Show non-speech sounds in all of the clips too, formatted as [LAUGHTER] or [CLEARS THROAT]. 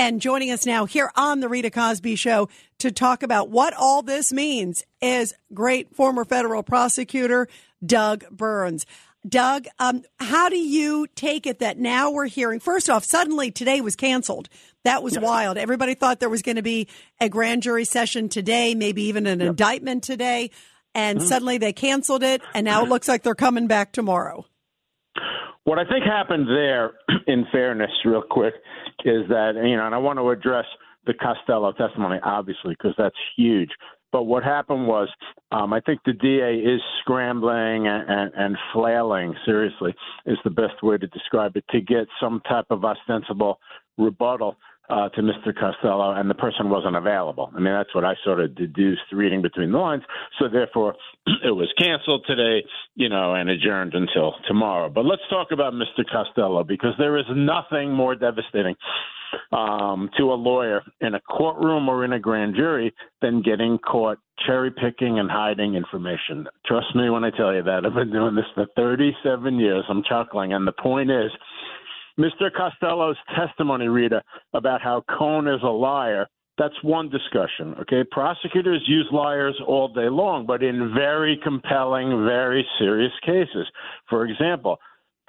And joining us now here on the Rita Cosby Show to talk about what all this means is great former federal prosecutor Doug Burns. Doug, um, how do you take it that now we're hearing? First off, suddenly today was canceled. That was wild. Everybody thought there was going to be a grand jury session today, maybe even an yep. indictment today, and mm-hmm. suddenly they canceled it, and now it looks like they're coming back tomorrow. What I think happened there, [CLEARS THROAT] in fairness, real quick, is that you know, and I want to address the Costello testimony, obviously, because that's huge. But what happened was, um, I think the DA is scrambling and, and, and flailing, seriously, is the best way to describe it, to get some type of ostensible rebuttal uh, to Mr. Costello, and the person wasn't available. I mean, that's what I sort of deduced reading between the lines. So therefore, [CLEARS THROAT] it was canceled today, you know, and adjourned until tomorrow. But let's talk about Mr. Costello because there is nothing more devastating um, to a lawyer in a courtroom or in a grand jury than getting caught cherry picking and hiding information. Trust me when I tell you that. I've been doing this for 37 years. I'm chuckling. And the point is, Mr. Costello's testimony, Rita, about how Cohen is a liar, that's one discussion. Okay. Prosecutors use liars all day long, but in very compelling, very serious cases. For example,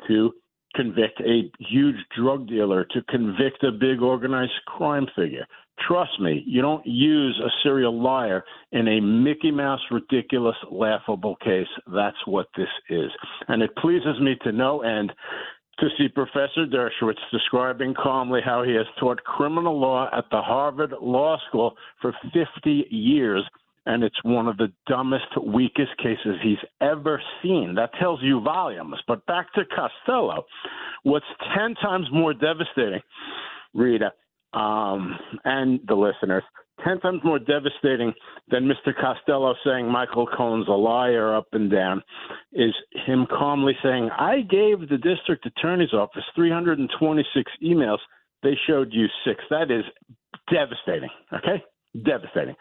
to convict a huge drug dealer, to convict a big organized crime figure. Trust me, you don't use a serial liar in a Mickey Mouse, ridiculous, laughable case. That's what this is. And it pleases me to no end to see Professor Dershowitz describing calmly how he has taught criminal law at the Harvard Law School for 50 years, and it's one of the dumbest, weakest cases he's ever seen. That tells you volumes. But back to Costello. What's 10 times more devastating, Rita, um, and the listeners, 10 times more devastating than Mr. Costello saying Michael Cohen's a liar up and down is him calmly saying, I gave the district attorney's office 326 emails. They showed you six. That is devastating. Okay? Devastating.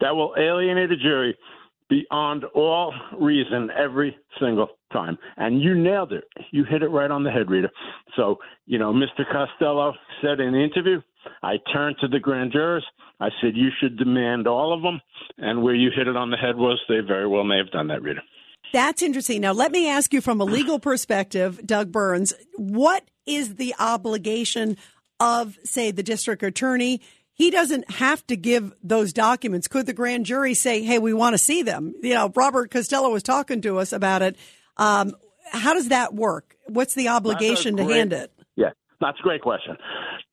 That will alienate a jury beyond all reason every single time. And you nailed it. You hit it right on the head, Rita. So, you know, Mr. Costello said in the interview, I turned to the grand jurors. I said, you should demand all of them. And where you hit it on the head was they very well may have done that, Rita. That's interesting. Now, let me ask you from a legal perspective, Doug Burns, what is the obligation of, say, the district attorney? He doesn't have to give those documents. Could the grand jury say, hey, we want to see them? You know, Robert Costello was talking to us about it. Um, how does that work? What's the obligation to hand it? Yeah, that's a great question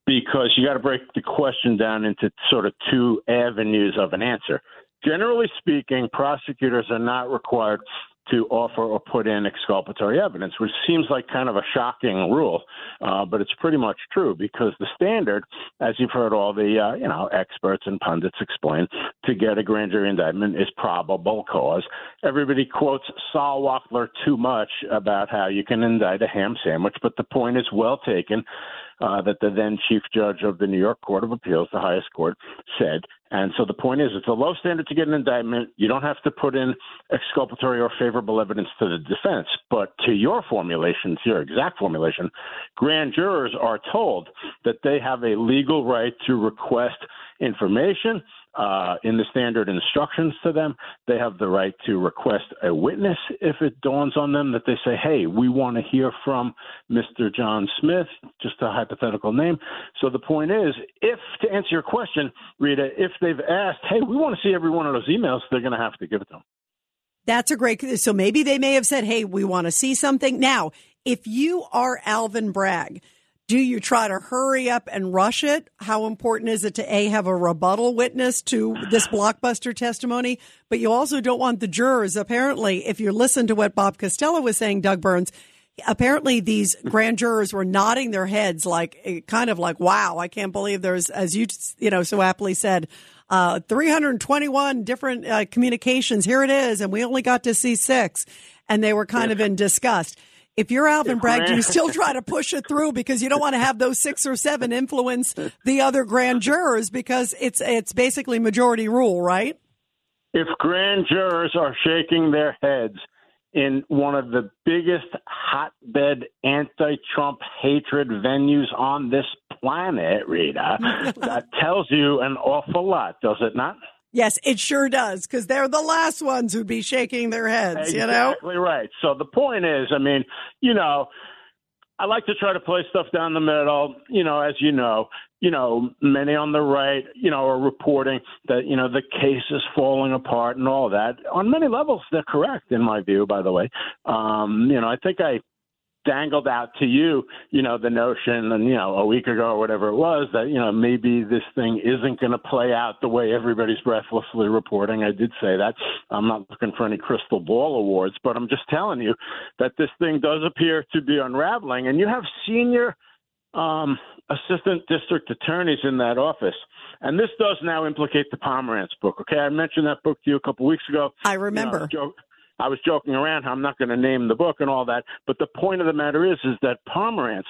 because you got to break the question down into sort of two avenues of an answer. Generally speaking, prosecutors are not required to offer or put in exculpatory evidence, which seems like kind of a shocking rule, uh, but it's pretty much true because the standard, as you've heard all the uh, you know experts and pundits explain, to get a grand jury indictment is probable cause. Everybody quotes Sol Wachtler too much about how you can indict a ham sandwich, but the point is well taken uh, that the then chief judge of the New York Court of Appeals, the highest court, said. And so the point is, it's a low standard to get an indictment. You don't have to put in exculpatory or favorable evidence to the defense. But to your formulation, to your exact formulation, grand jurors are told that they have a legal right to request information uh, in the standard instructions to them. They have the right to request a witness if it dawns on them that they say, hey, we want to hear from Mr. John Smith, just a hypothetical name. So the point is, if, to answer your question, Rita, if they've asked, hey, we want to see every one of those emails, they're going to have to give it to them. That's a great. So maybe they may have said, hey, we want to see something. Now, if you are Alvin Bragg, do you try to hurry up and rush it? How important is it to A, have a rebuttal witness to this [SIGHS] blockbuster testimony? But you also don't want the jurors. Apparently, if you listen to what Bob Costello was saying, Doug Burns, apparently these grand jurors were nodding their heads like, eh, kind of like, wow, I can't believe there's, as you, you know, so aptly said, uh, 321 different uh, communications. Here it is. And we only got to see six. And they were kind of in disgust. If you're Alvin Bragg, do you still try to push it through because you don't want to have those six or seven influence the other grand jurors because it's it's basically majority rule, right? If grand jurors are shaking their heads in one of the biggest hotbed anti-Trump hatred venues on this planet, Rita, [LAUGHS] that tells you an awful lot, does it not? Yes, it sure does, because they're the last ones who'd be shaking their heads, exactly you know? Exactly right. So the point is, I mean, you know, I like to try to play stuff down the middle. You know, as you know, you know, many on the right, you know, are reporting that you know the case is falling apart and all that. On many levels, they're correct in my view. By the way, um, you know, I think I dangled out to you, you know, the notion, and you know, a week ago or whatever it was, that you know maybe this thing isn't going to play out the way everybody's breathlessly reporting. I did say that. I'm not looking for any crystal ball awards, but I'm just telling you that this thing does appear to be unraveling, and you have senior um, assistant district attorneys in that office. And this does now implicate the Pomerantz book. Okay, I mentioned that book to you a couple weeks ago. I remember. You know, I was joking around. How I'm not going to name the book and all that, but the point of the matter is, is that Pomerantz,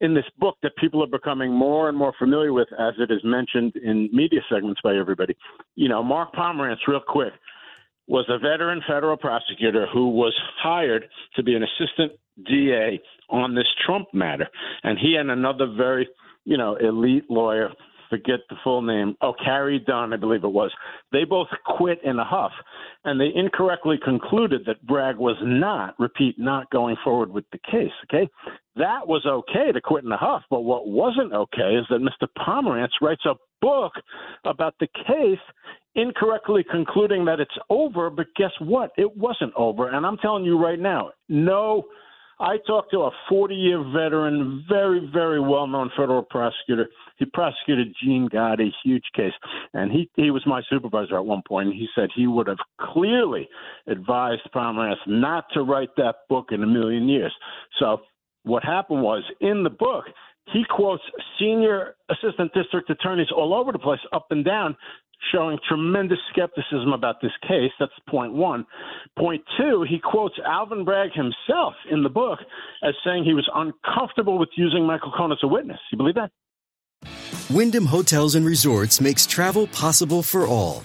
in this book that people are becoming more and more familiar with, as it is mentioned in media segments by everybody. You know, Mark Pomerantz, real quick, was a veteran federal prosecutor who was hired to be an assistant DA on this Trump matter, and he and another very, you know, elite lawyer forget the full name. Oh, Carey Dunne, I believe it was. They both quit in a huff, and they incorrectly concluded that Bragg was not, repeat, not going forward with the case. Okay, that was okay to quit in a huff, but what wasn't okay is that Mr. Pomerantz writes a book about the case incorrectly concluding that it's over, but guess what? It wasn't over. And I'm telling you right now, no I talked to a 40 year veteran, very, very well known federal prosecutor. He prosecuted Gene Gotti, a huge case. And he, he was my supervisor at one point. And he said he would have clearly advised Pomerantz not to write that book in a million years. So what happened was in the book, he quotes senior assistant district attorneys all over the place, up and down, showing tremendous skepticism about this case. That's point one. Point two, he quotes Alvin Bragg himself in the book as saying he was uncomfortable with using Michael Cohen as a witness. You believe that? Wyndham Hotels and Resorts makes travel possible for all.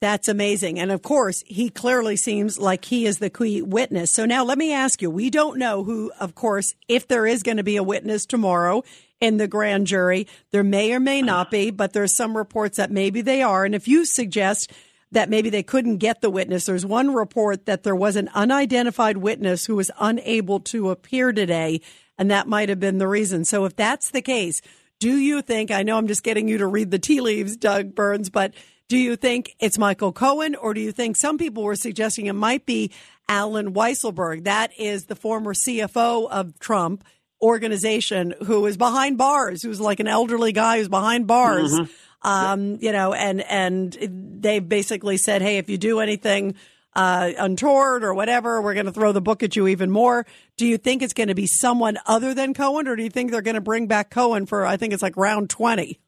That's amazing. And of course, he clearly seems like he is the key witness. So now let me ask you, we don't know who, of course, if there is going to be a witness tomorrow in the grand jury, there may or may not be, but there's some reports that maybe they are. And if you suggest that maybe they couldn't get the witness, there's one report that there was an unidentified witness who was unable to appear today. And that might have been the reason. So if that's the case, do you think, I know I'm just getting you to read the tea leaves, Doug Burns, but do you think it's Michael Cohen, or do you think some people were suggesting it might be Allen Weisselberg? That is the former CFO of Trump organization who is behind bars, who's like an elderly guy who's behind bars. Mm-hmm. Um, you know, and and they basically said, hey, if you do anything uh, untoward or whatever, we're going to throw the book at you even more. Do you think it's going to be someone other than Cohen, or do you think they're going to bring back Cohen for? I think it's like round twenty.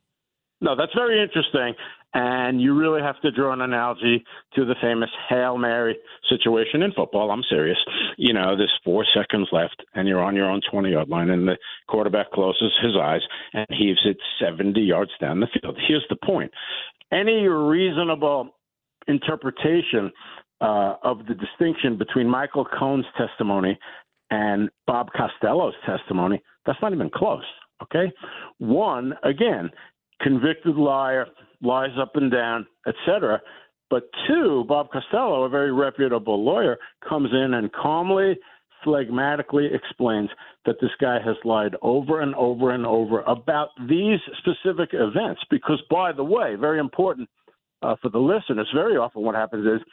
No, that's very interesting. And you really have to draw an analogy to the famous Hail Mary situation in football. I'm serious. You know, there's four seconds left, and you're on your own 20 yard line, and the quarterback closes his eyes and heaves it 70 yards down the field. Here's the point any reasonable interpretation uh, of the distinction between Michael Cohen's testimony and Bob Costello's testimony, that's not even close. Okay? One, again, convicted liar, lies up and down, etc. But two, Bob Costello, a very reputable lawyer, comes in and calmly, phlegmatically explains that this guy has lied over and over and over about these specific events. Because, by the way, very important uh, for the listeners, very often what happens is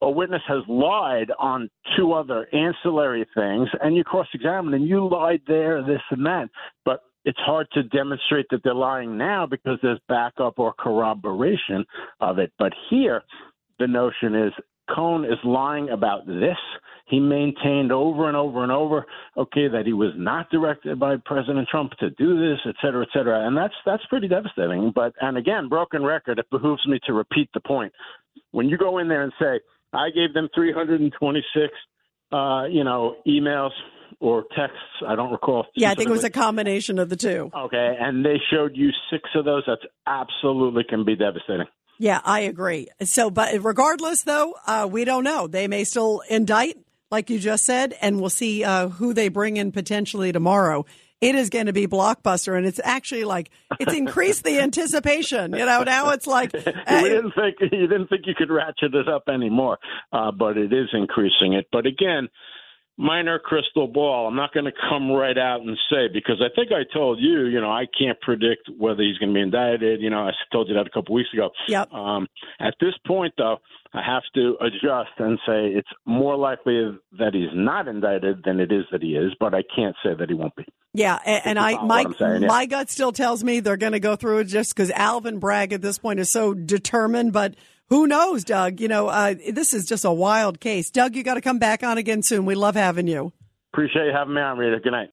a witness has lied on two other ancillary things, and you cross examine and you lied there, this and that. But it's hard to demonstrate that they're lying now because there's backup or corroboration of it. But here, the notion is Cohen is lying about this. He maintained over and over and over, okay, that he was not directed by President Trump to do this, et cetera, et cetera. And that's that's pretty devastating. But and again, broken record, it behooves me to repeat the point. when you go in there and say, I gave them 326, uh, you know, emails or texts. I don't recall. Yeah, I think it was a combination of the two. Okay, and they showed you six of those. That's absolutely can be devastating. Yeah, I agree. So, but regardless, though, uh, we don't know. They may still indict, like you just said, and we'll see uh, who they bring in potentially tomorrow. It is going to be blockbuster, and it's actually like it's increased the anticipation. You know, now it's like [LAUGHS] we didn't think you didn't think you could ratchet it up anymore, uh, but it is increasing it. But again, minor crystal ball. I'm not going to come right out and say because I think I told you, you know, I can't predict whether he's going to be indicted. You know, I told you that a couple weeks ago. Yep. Um, at this point, though, I have to adjust and say it's more likely that he's not indicted than it is that he is, but I can't say that he won't be. Yeah, and, and I my saying, yeah. my gut still tells me they're going to go through it just because Alvin Bragg at this point is so determined, but who knows, Doug? You know, uh, this is just a wild case. Doug, you got to come back on again soon. We love having you. Appreciate you having me on, Rita. Good night.